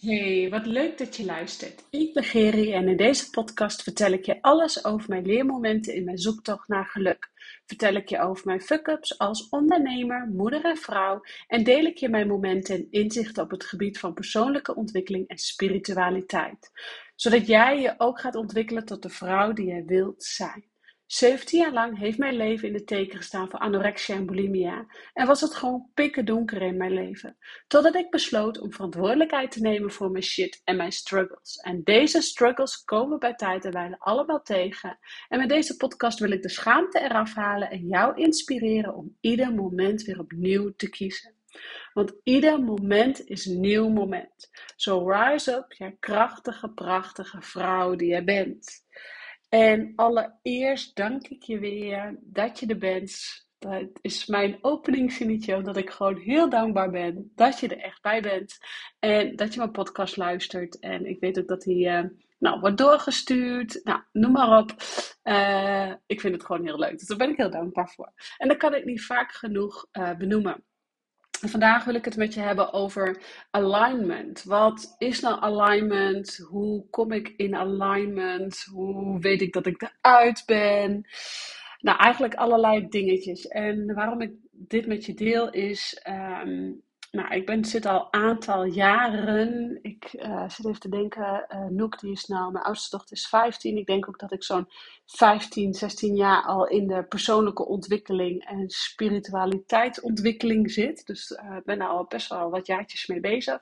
Hey, wat leuk dat je luistert. Ik ben Geri en in deze podcast vertel ik je alles over mijn leermomenten in mijn zoektocht naar geluk. Vertel ik je over mijn fuck-ups als ondernemer, moeder en vrouw en deel ik je mijn momenten en inzichten op het gebied van persoonlijke ontwikkeling en spiritualiteit. Zodat jij je ook gaat ontwikkelen tot de vrouw die jij wilt zijn. 17 jaar lang heeft mijn leven in de teken gestaan voor anorexia en bulimia. En was het gewoon pikken donker in mijn leven. Totdat ik besloot om verantwoordelijkheid te nemen voor mijn shit en mijn struggles. En deze struggles komen bij tijd en wijle allemaal tegen. En met deze podcast wil ik de schaamte eraf halen en jou inspireren om ieder moment weer opnieuw te kiezen. Want ieder moment is een nieuw moment. So rise up, jij krachtige, prachtige vrouw die je bent. En allereerst dank ik je weer dat je er bent. Dat is mijn openingszinnetje, omdat ik gewoon heel dankbaar ben dat je er echt bij bent. En dat je mijn podcast luistert. En ik weet ook dat hij uh, nou, wordt doorgestuurd. Nou, noem maar op. Uh, ik vind het gewoon heel leuk. Dus daar ben ik heel dankbaar voor. En dat kan ik niet vaak genoeg uh, benoemen. Vandaag wil ik het met je hebben over alignment. Wat is nou alignment? Hoe kom ik in alignment? Hoe weet ik dat ik eruit ben? Nou, eigenlijk allerlei dingetjes. En waarom ik dit met je deel is. Um, nou, ik ben, zit al een aantal jaren. Ik uh, zit even te denken. Uh, Noek, die is nou, mijn oudste dochter is 15. Ik denk ook dat ik zo'n 15, 16 jaar al in de persoonlijke ontwikkeling en spiritualiteitsontwikkeling zit. Dus uh, ben daar al best wel wat jaartjes mee bezig.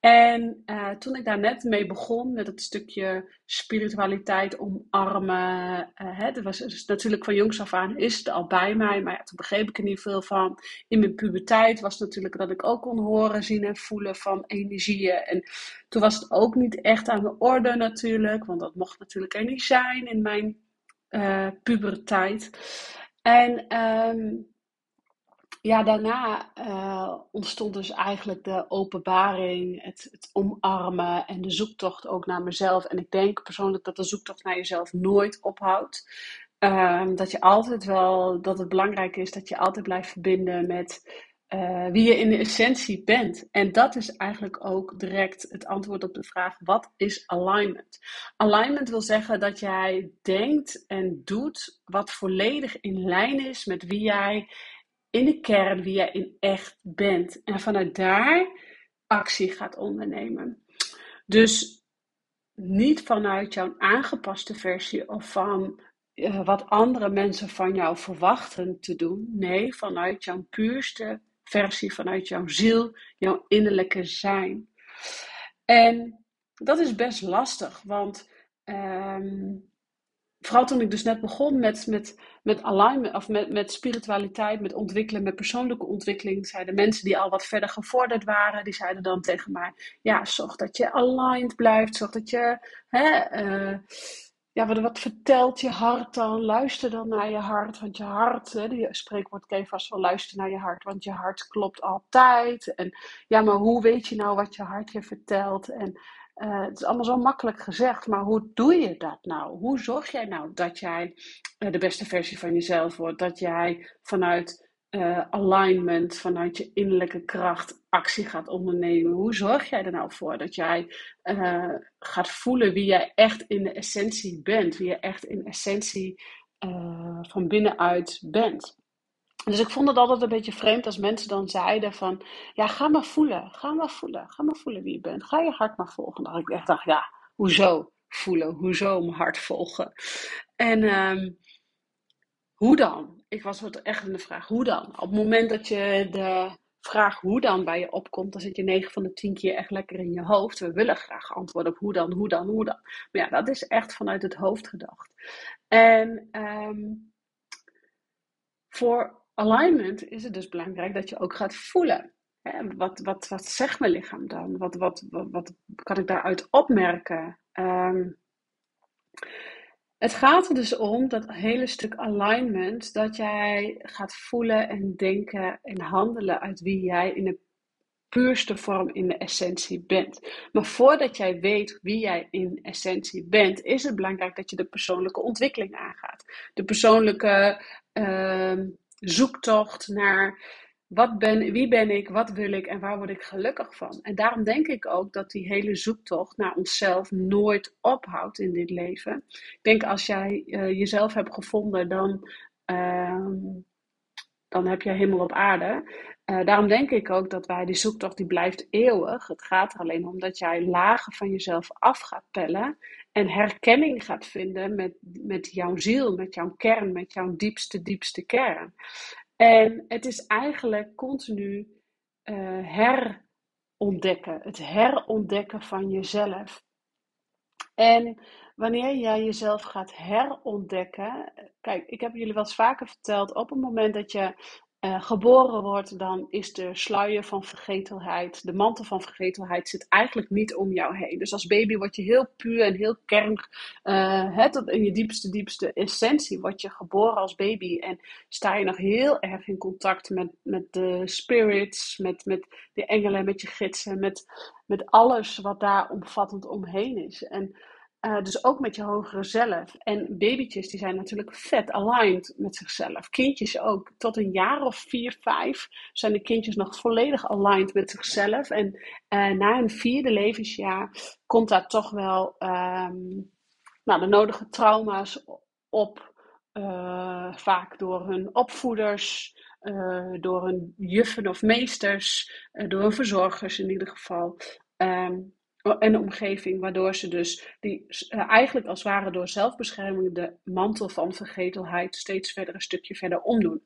En uh, toen ik daar net mee begon met het stukje spiritualiteit omarmen, uh, dat was dus natuurlijk van jongs af aan is het al bij mij, maar ja, toen begreep ik er niet veel van. In mijn puberteit was natuurlijk dat ik ook kon horen, zien en voelen van energieën. En toen was het ook niet echt aan de orde natuurlijk, want dat mocht natuurlijk er niet zijn in mijn uh, puberteit. En um, ja, daarna uh, ontstond dus eigenlijk de openbaring, het, het, omarmen en de zoektocht ook naar mezelf. En ik denk persoonlijk dat de zoektocht naar jezelf nooit ophoudt. Um, dat je altijd wel, dat het belangrijk is dat je altijd blijft verbinden met uh, wie je in de essentie bent. En dat is eigenlijk ook direct het antwoord op de vraag: wat is alignment? Alignment wil zeggen dat jij denkt en doet wat volledig in lijn is met wie jij in de kern wie jij in echt bent. En vanuit daar actie gaat ondernemen. Dus niet vanuit jouw aangepaste versie of van uh, wat andere mensen van jou verwachten te doen. Nee, vanuit jouw puurste versie, vanuit jouw ziel, jouw innerlijke zijn. En dat is best lastig, want um, vooral toen ik dus net begon met, met, met alignment, of met, met spiritualiteit, met ontwikkelen, met persoonlijke ontwikkeling, zeiden mensen die al wat verder gevorderd waren, die zeiden dan tegen mij, ja, zorg dat je aligned blijft, zorg dat je, hè, uh, ja, wat, vertelt je hart dan? Luister dan naar je hart, want je hart, hè, die spreekwoord ken vast wel, luister naar je hart, want je hart klopt altijd. En ja, maar hoe weet je nou wat je hart je vertelt? En uh, het is allemaal zo makkelijk gezegd, maar hoe doe je dat nou? Hoe zorg jij nou dat jij uh, de beste versie van jezelf wordt? Dat jij vanuit uh, alignment, vanuit je innerlijke kracht actie gaat ondernemen? Hoe zorg jij er nou voor dat jij gaat voelen wie jij echt in de essentie bent? Wie je echt in essentie van binnenuit bent? Dus ik vond het altijd een beetje vreemd als mensen dan zeiden van, ja, ga maar voelen, ga maar voelen, ga maar voelen wie je bent, ga je hart maar volgen. Dat ik echt dacht, ja, hoezo voelen, hoezo mijn hart volgen? En um, hoe dan? Ik was echt in de vraag, hoe dan? Op het moment dat je de vraag hoe dan bij je opkomt, dan zit je 9 van de 10 keer echt lekker in je hoofd. We willen graag antwoorden op hoe dan, hoe dan, hoe dan. Maar ja, dat is echt vanuit het hoofd gedacht. En um, voor alignment is het dus belangrijk dat je ook gaat voelen. Hè? Wat, wat, wat zegt mijn lichaam dan? Wat, wat, wat, kan ik daaruit opmerken? Um, het gaat er dus om, dat hele stuk alignment, dat jij gaat voelen en denken en handelen uit wie jij in de puurste vorm in de essentie bent. Maar voordat jij weet wie jij in essentie bent, is het belangrijk dat je de persoonlijke ontwikkeling aangaat. De persoonlijke uh, zoektocht naar wat ben, wie ben ik, wat wil ik en waar word ik gelukkig van? En daarom denk ik ook dat die hele zoektocht naar onszelf nooit ophoudt in dit leven. Ik denk als jij uh, jezelf hebt gevonden, dan, uh, dan heb je helemaal op aarde. Uh, daarom denk ik ook dat wij die zoektocht die blijft eeuwig. Het gaat er alleen om dat jij lagen van jezelf af gaat pellen en herkenning gaat vinden met, met jouw ziel, met jouw kern, met jouw diepste, diepste kern. En het is eigenlijk continu uh, herontdekken, het herontdekken van jezelf. En wanneer jij jezelf gaat herontdekken, kijk, ik heb jullie wel eens vaker verteld, op het moment dat je uh, geboren wordt, dan is de sluier van vergetelheid, de mantel van vergetelheid zit eigenlijk niet om jou heen. Dus als baby word je heel puur en heel kern, uh, het, in je diepste, diepste essentie word je geboren als baby en sta je nog heel erg in contact met, met de spirits, met, met de engelen, met je gidsen, met, met alles wat daar omvattend omheen is. En uh, dus ook met je hogere zelf. En babytjes die zijn natuurlijk vet aligned met zichzelf. Kindjes ook. Tot een jaar of vier, vijf zijn de kindjes nog volledig aligned met zichzelf. En uh, na een vierde levensjaar komt daar toch wel um, nou, de nodige trauma's op. Uh, vaak door hun opvoeders, door hun juffen of meesters, door hun verzorgers in ieder geval. Um, en de omgeving, waardoor ze dus die, uh, eigenlijk als het ware door zelfbescherming de mantel van vergetelheid steeds verder een stukje verder omdoen.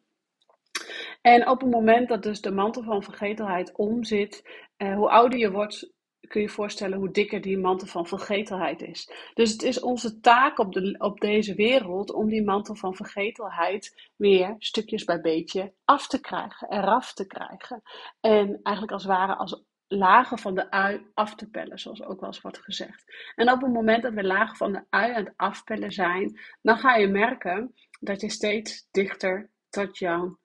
En op het moment dat dus de mantel van vergetelheid omzit, uh, hoe ouder je wordt, kun je je voorstellen hoe dikker die mantel van vergetelheid is. Dus het is onze taak op, de, op deze wereld om die mantel van vergetelheid weer stukjes bij beetje af te krijgen, eraf te krijgen. En eigenlijk als het ware als lagen van de ui af te pellen, zoals ook wel eens wordt gezegd. En op het moment dat we lagen van de ui aan het afpellen zijn, dan ga je merken dat je steeds dichter tot jouw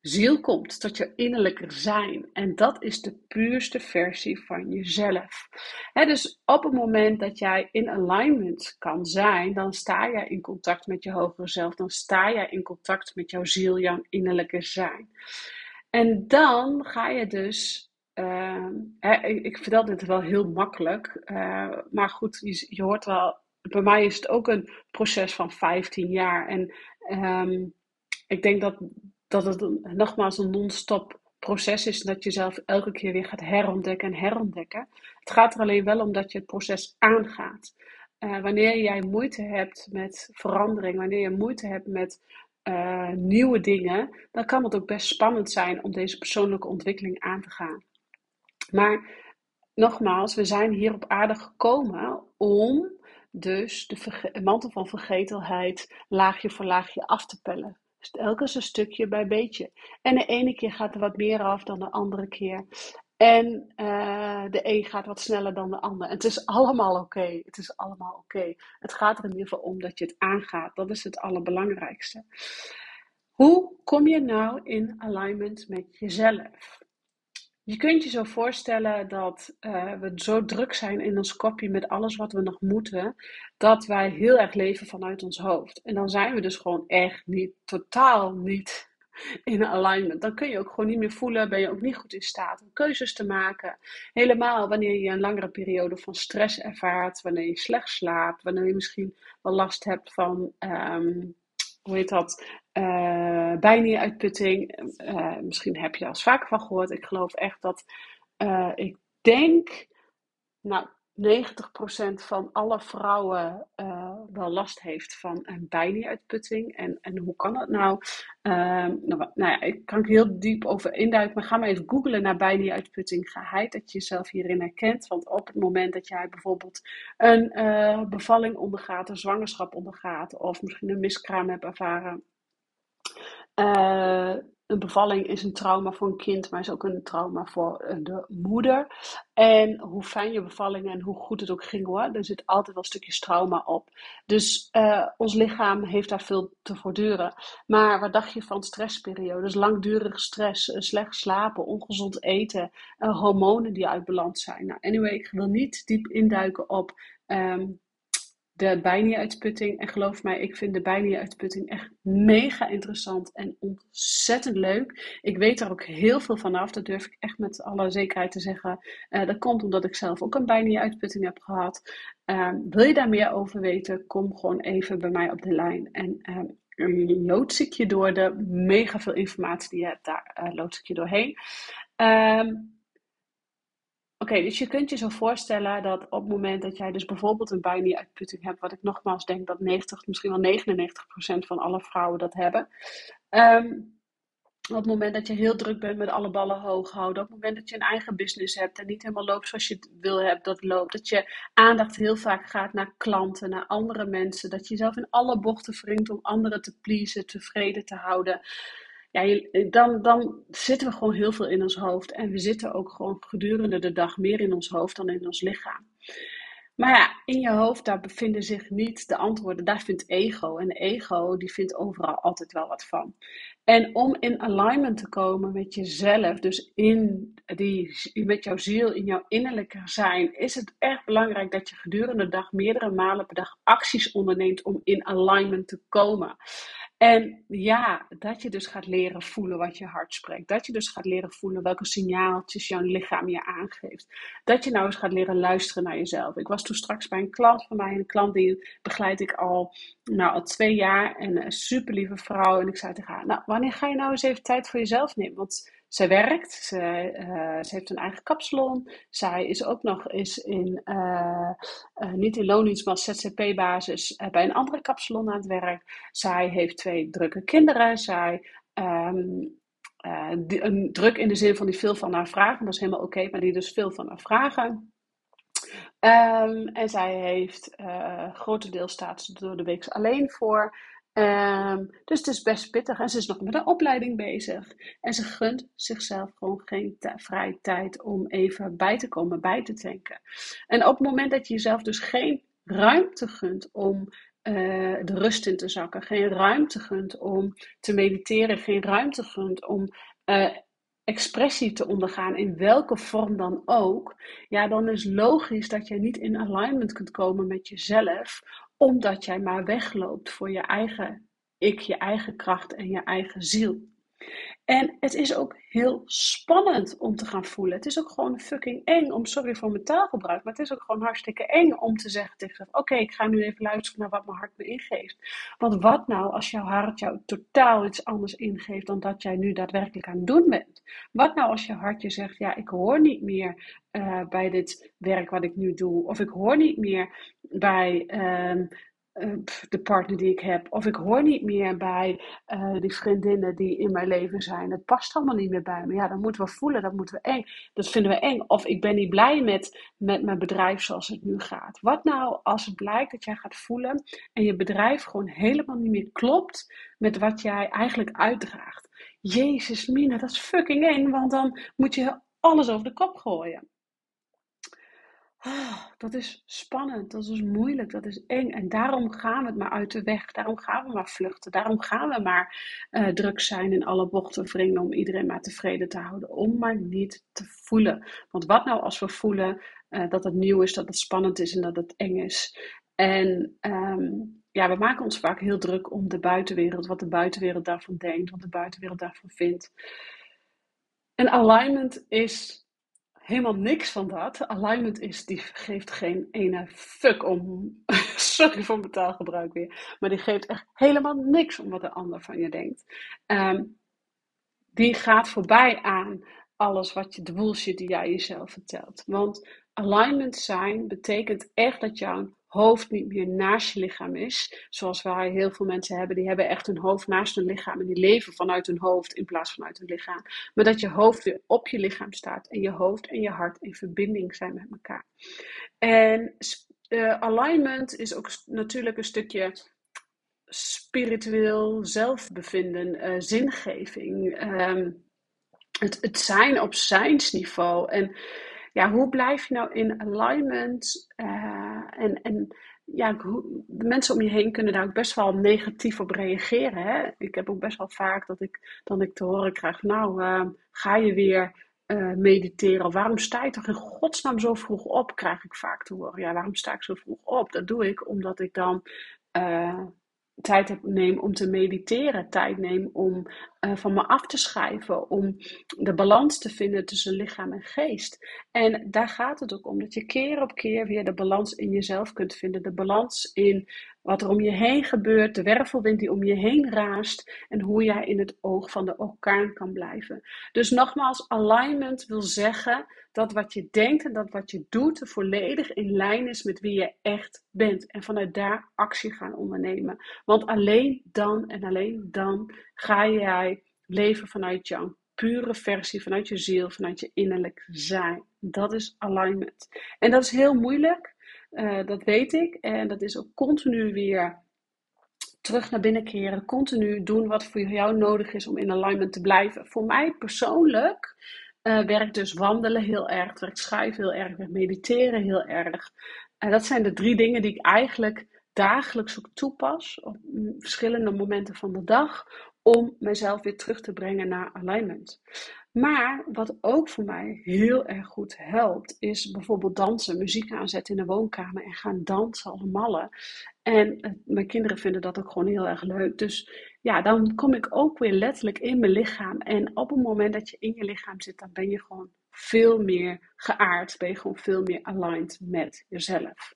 ziel komt, tot je innerlijke zijn. En dat is de puurste versie van jezelf. dus op het moment dat jij in alignment kan zijn, dan sta jij in contact met je hogere zelf, dan sta jij in contact met jouw ziel, jouw innerlijke zijn. En dan ga je dus uh, hè, ik, vertel dit wel heel makkelijk, uh, maar goed, je, hoort wel, bij mij is het ook een proces van 15 jaar. En um, ik denk dat, dat het nogmaals een non-stop proces is, dat je zelf elke keer weer gaat herontdekken en herontdekken. Het gaat er alleen wel om dat je het proces aangaat. Uh, wanneer jij moeite hebt met verandering, wanneer je moeite hebt met uh, nieuwe dingen, dan kan het ook best spannend zijn om deze persoonlijke ontwikkeling aan te gaan. Maar nogmaals, we zijn hier op aarde gekomen om dus de mantel van vergetelheid laagje voor laagje af te pellen. Dus telkens een stukje bij beetje. En de ene keer gaat er wat meer af dan de andere keer. En uh, de een gaat wat sneller dan de ander. En het is allemaal oké. Het is allemaal oké. Het gaat er in ieder geval om dat je het aangaat. Dat is het allerbelangrijkste. Hoe kom je nou in alignment met jezelf? Je kunt je zo voorstellen dat uh, we zo druk zijn in ons kopje met alles wat we nog moeten, dat wij heel erg leven vanuit ons hoofd. En dan zijn we dus gewoon echt niet, totaal niet in alignment. Dan kun je ook gewoon niet meer voelen, ben je ook niet goed in staat om keuzes te maken. Helemaal wanneer je een langere periode van stress ervaart, wanneer je slecht slaapt, wanneer je misschien wel last hebt van. Um, hoe heet dat? Uh, bijnieruitputting. Uh, misschien heb je al vaker van gehoord. Ik geloof echt dat uh, ik denk, nou, 90% van alle vrouwen wel last heeft van een bijnieruitputting. En, en hoe kan dat nou? Ehm, nou, nou ja, ik kan er heel diep over induiken, maar ga maar even googlen naar bijnieruitputting. Geheid dat je jezelf hierin herkent. Want op het moment dat jij bijvoorbeeld een bevalling ondergaat, een zwangerschap ondergaat, of misschien een miskraam hebt ervaren uh, een bevalling is een trauma voor een kind, maar is ook een trauma voor eh, de moeder. En hoe fijn je bevalling en hoe goed het ook ging hoor, er zit altijd wel stukjes trauma op. Dus uh, ons lichaam heeft daar veel te voortduren. Maar wat dacht je van stressperiodes? Langdurige stress, slecht slapen, ongezond eten, hormonen die uit zijn. Nou, anyway, ik wil niet diep induiken op um, de bijnieruitputting. En geloof mij, ik vind de bijnieruitputting echt mega interessant en ontzettend leuk. Ik weet er ook heel veel vanaf. Dat durf ik echt met alle zekerheid te zeggen. Uh, dat komt omdat ik zelf ook een bijnieruitputting heb gehad. Uh, wil je daar meer over weten? Kom gewoon even bij mij op de lijn. En uh, loods ik je door de mega veel informatie die je hebt. Daar uh, loods ik je doorheen. Um, Oké, dus je kunt je zo voorstellen dat op het moment dat jij dus bijvoorbeeld een binary-uitputting hebt, wat ik nogmaals denk dat 90, misschien wel 99% van alle vrouwen dat hebben. Um, op het moment dat je heel druk bent met alle ballen hoog houden, op het moment dat je een eigen business hebt en niet helemaal loopt zoals je het wil hebben dat loopt, dat je aandacht heel vaak gaat naar klanten, naar andere mensen, dat je jezelf in alle bochten wringt om anderen te pleasen, tevreden te houden ja, dan, dan zitten we gewoon heel veel in ons hoofd. En we zitten ook gewoon gedurende de dag meer in ons hoofd dan in ons lichaam. Maar ja, in je hoofd, daar bevinden zich niet de antwoorden. Daar vindt ego. En ego, die vindt overal altijd wel wat van. En om in alignment te komen met jezelf, dus in die, met jouw ziel, in jouw innerlijke zijn, is het erg belangrijk dat je gedurende de dag meerdere malen per dag acties onderneemt om in alignment te komen. En ja, dat je dus gaat leren voelen wat je hart spreekt. Dat je dus gaat leren voelen welke signaaltjes jouw lichaam je aangeeft. Dat je nou eens gaat leren luisteren naar jezelf. Ik was toen straks bij een klant van mij. Een klant die begeleid ik al, nou, al twee jaar. En een super lieve vrouw. En ik zei tegen haar, nou, wanneer ga je nou eens even tijd voor jezelf nemen? Want zij werkt, ze, uh, ze, heeft een eigen kapsalon. Zij is ook nog eens in, uh, uh, niet in loondienst, maar ZZP-basis bij een andere kapsalon aan het werk. Zij heeft twee drukke kinderen. Zij die, een druk in de zin van die veel van haar vragen. Dat is helemaal oké, maar die dus veel van haar vragen. Um, en zij heeft grotendeels staat ze door de week alleen voor. Um, dus het is best pittig en ze is nog met een opleiding bezig. En ze gunt zichzelf gewoon geen vrije tijd om even bij te komen, bij te tanken. En op het moment dat je jezelf dus geen ruimte gunt om uh, de rust in te zakken, geen ruimte gunt om te mediteren, geen ruimte gunt om uh, expressie te ondergaan in welke vorm dan ook, ja, dan is logisch dat je niet in alignment kunt komen met jezelf, omdat jij maar wegloopt voor je eigen ik, je eigen kracht en je eigen ziel. En het is ook heel spannend om te gaan voelen. Het is ook gewoon fucking eng om, sorry voor mijn taalgebruik, maar het is ook gewoon hartstikke eng om te zeggen tegen jezelf: Oké, ik ga nu even luisteren naar wat mijn hart me ingeeft. Want wat nou als jouw hart jou totaal iets anders ingeeft dan dat jij nu daadwerkelijk aan het doen bent? Wat nou als je hart je zegt: Ja, ik hoor niet meer uh, bij dit werk wat ik nu doe, of ik hoor niet meer bij. Uh, eh, de partner die ik heb. Of ik hoor niet meer bij uh, die vriendinnen die in mijn leven zijn. Het past allemaal niet meer bij me. Ja, dan moeten we voelen, dat moeten we eng. Dat vinden we eng. Of ik ben niet blij met, met mijn bedrijf zoals het nu gaat. Wat nou als het blijkt dat jij gaat voelen en je bedrijf gewoon helemaal niet meer klopt met wat jij eigenlijk uitdraagt? Jezus, Mina, dat is fucking eng, want dan moet je alles over de kop gooien. Oh, dat is spannend, dat is moeilijk, dat is eng. En daarom gaan we het maar uit de weg. Daarom gaan we maar vluchten. Daarom gaan we maar uh, druk zijn in alle bochten wringen om iedereen maar tevreden te houden. Om maar niet te voelen. Want wat nou als we voelen uh, dat het nieuw is, dat het spannend is en dat het eng is. En um, ja, we maken ons vaak heel druk om de buitenwereld, wat de buitenwereld daarvan denkt, wat de buitenwereld daarvan vindt. En alignment is helemaal niks van dat. Alignment is, die geeft geen ene fuck om. Sorry voor mijn taalgebruik weer. Maar die geeft echt helemaal niks om wat de ander van je denkt. Um, die gaat voorbij aan alles wat je, de bullshit die jij jezelf vertelt. Want alignment zijn betekent echt dat jouw hoofd niet meer naast je lichaam is. Zoals wij heel veel mensen hebben. Die hebben echt hun hoofd naast hun lichaam. En die leven vanuit hun hoofd in plaats van uit hun lichaam. Maar dat je hoofd weer op je lichaam staat. En je hoofd en je hart in verbinding zijn met elkaar. En uh, alignment is ook natuurlijk een stukje spiritueel zelfbevinden, uh, zingeving. Um, het, het zijn op zijnsniveau. En ja, hoe blijf je nou in alignment? Uh, en, en ja, de mensen om je heen kunnen daar ook best wel negatief op reageren. Hè? Ik heb ook best wel vaak dat ik, dan ik te horen krijg, nou, uh, ga je weer uh, mediteren? Waarom sta je toch in godsnaam zo vroeg op? Krijg ik vaak te horen. Ja, waarom sta ik zo vroeg op? Dat doe ik omdat ik dan uh, tijd neem om te mediteren. Tijd neem om uh, van me af te schrijven. Om de balans te vinden tussen lichaam en geest. En daar gaat het ook om. Dat je keer op keer weer de balans in jezelf kunt vinden. De balans in wat er om je heen gebeurt, de wervelwind die om je heen raast en hoe jij in het oog van de orkaan kan blijven. Dus nogmaals, alignment wil zeggen dat wat je denkt en dat wat je doet volledig in lijn is met wie je echt bent. En vanuit daar actie gaan ondernemen. Want alleen dan en alleen dan ga jij leven vanuit jouw pure versie, vanuit je ziel, vanuit je innerlijk zijn. Dat is alignment. En dat is heel moeilijk. Uh, dat weet ik. En dat is ook continu weer terug naar binnen keren. Continu doen wat voor jou nodig is om in alignment te blijven. Voor mij persoonlijk uh, werkt dus wandelen heel erg. Werkt schrijven heel erg. Werkt mediteren heel erg. En dat zijn de drie dingen die ik eigenlijk dagelijks ook toepas. Op verschillende momenten van de dag. Om mezelf weer terug te brengen naar alignment. Maar wat ook voor mij heel erg goed helpt, is bijvoorbeeld dansen, muziek aanzetten in de woonkamer en gaan dansen als mallen. En eh, mijn kinderen vinden dat ook gewoon heel erg leuk. Dus ja, dan kom ik ook weer letterlijk in mijn lichaam. En op het moment dat je in je lichaam zit, dan ben je gewoon veel meer geaard. Ben je gewoon veel meer aligned met jezelf.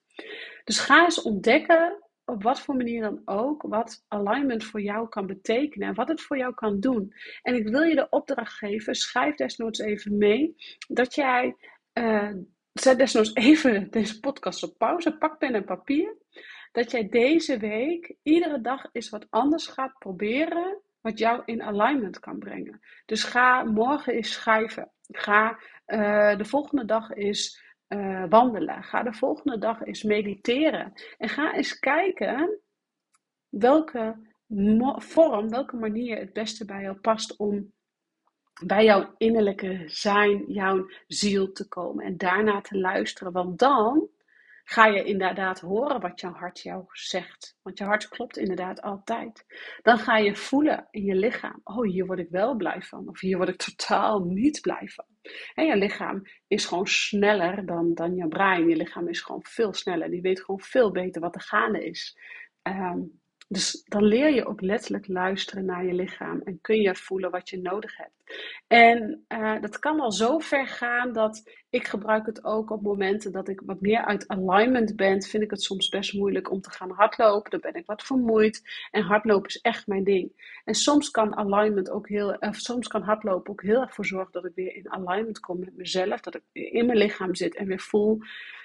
Dus ga eens ontdekken op wat voor manier dan ook, wat alignment voor jou kan betekenen en wat het voor jou kan doen. En ik wil je de opdracht geven, schrijf desnoods even mee, dat jij, uh, zet desnoods even deze podcast op pauze, pak pen en papier, dat jij deze week iedere dag eens wat anders gaat proberen, wat jou in alignment kan brengen. Dus ga morgen eens schrijven, ga uh, de volgende dag eens uh, wandelen. Ga de volgende dag eens mediteren. En ga eens kijken welke vorm, welke manier het beste bij jou past om bij jouw innerlijke zijn, jouw ziel te komen. En daarna te luisteren. Want dan ga je inderdaad horen wat jouw hart jou zegt. Want je hart klopt inderdaad altijd. Dan ga je voelen in je lichaam: oh, hier word ik wel blij van, of hier word ik totaal niet blij van. En je lichaam is gewoon sneller dan, dan je brein. Je lichaam is gewoon veel sneller. Die weet gewoon veel beter wat er gaande is. Um, dus dan leer je ook letterlijk luisteren naar je lichaam en kun je voelen wat je nodig hebt. En uh, dat kan al zo ver gaan dat ik gebruik het ook op momenten dat ik wat meer uit alignment ben. Vind ik het soms best moeilijk om te gaan hardlopen. Dan ben ik wat vermoeid. En hardlopen is echt mijn ding. En soms kan alignment ook heel, soms kan hardlopen ook heel erg voor zorgen dat ik weer in alignment kom met mezelf. Dat ik in mijn lichaam zit en weer voel.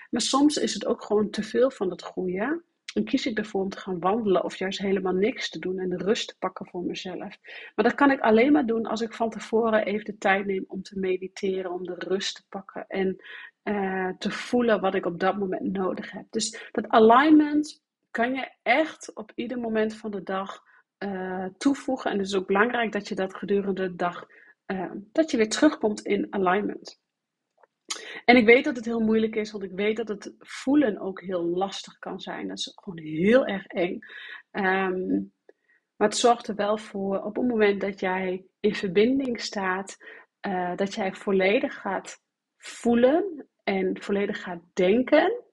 Maar soms is het ook gewoon te veel van het goede. Dan kies ik ervoor om te gaan wandelen of juist helemaal niks te doen en de rust te pakken voor mezelf. Maar dat kan ik alleen maar doen als ik van tevoren even de tijd neem om te mediteren, om de rust te pakken en uh, te voelen wat ik op dat moment nodig heb. Dus dat alignment kan je echt op ieder moment van de dag uh, toevoegen. En het is ook belangrijk dat je dat gedurende de dag, uh, dat je weer terugkomt in alignment. En ik weet dat het heel moeilijk is, want ik weet dat het voelen ook heel lastig kan zijn. Dat is gewoon heel erg eng. Um, maar het zorgt er wel voor, op het moment dat jij in verbinding staat, uh, dat jij volledig gaat voelen en volledig gaat denken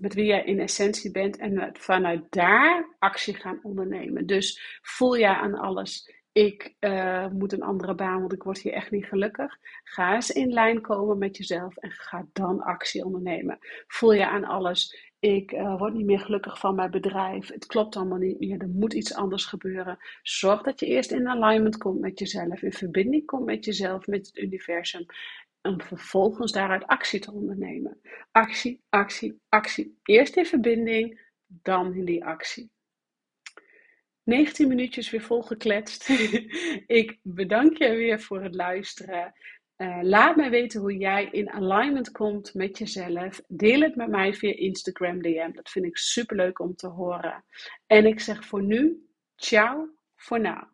met wie jij in essentie bent en vanuit daar actie gaan ondernemen. Dus voel jij aan alles ik uh, moet een andere baan, want ik word hier echt niet gelukkig. Ga eens in lijn komen met jezelf en ga dan actie ondernemen. Voel je aan alles. Ik uh, word niet meer gelukkig van mijn bedrijf. Het klopt allemaal niet meer. Er moet iets anders gebeuren. Zorg dat je eerst in alignment komt met jezelf. In verbinding komt met jezelf, met het universum. En vervolgens daaruit actie te ondernemen. Actie, actie, actie. Eerst in verbinding, dan in die actie. 19 minuutjes weer volgekletst. ik bedank je weer voor het luisteren. Uh, laat mij weten hoe jij in alignment komt met jezelf. Deel het met mij via Instagram DM. Dat vind ik super leuk om te horen. En ik zeg voor nu, ciao voor nu.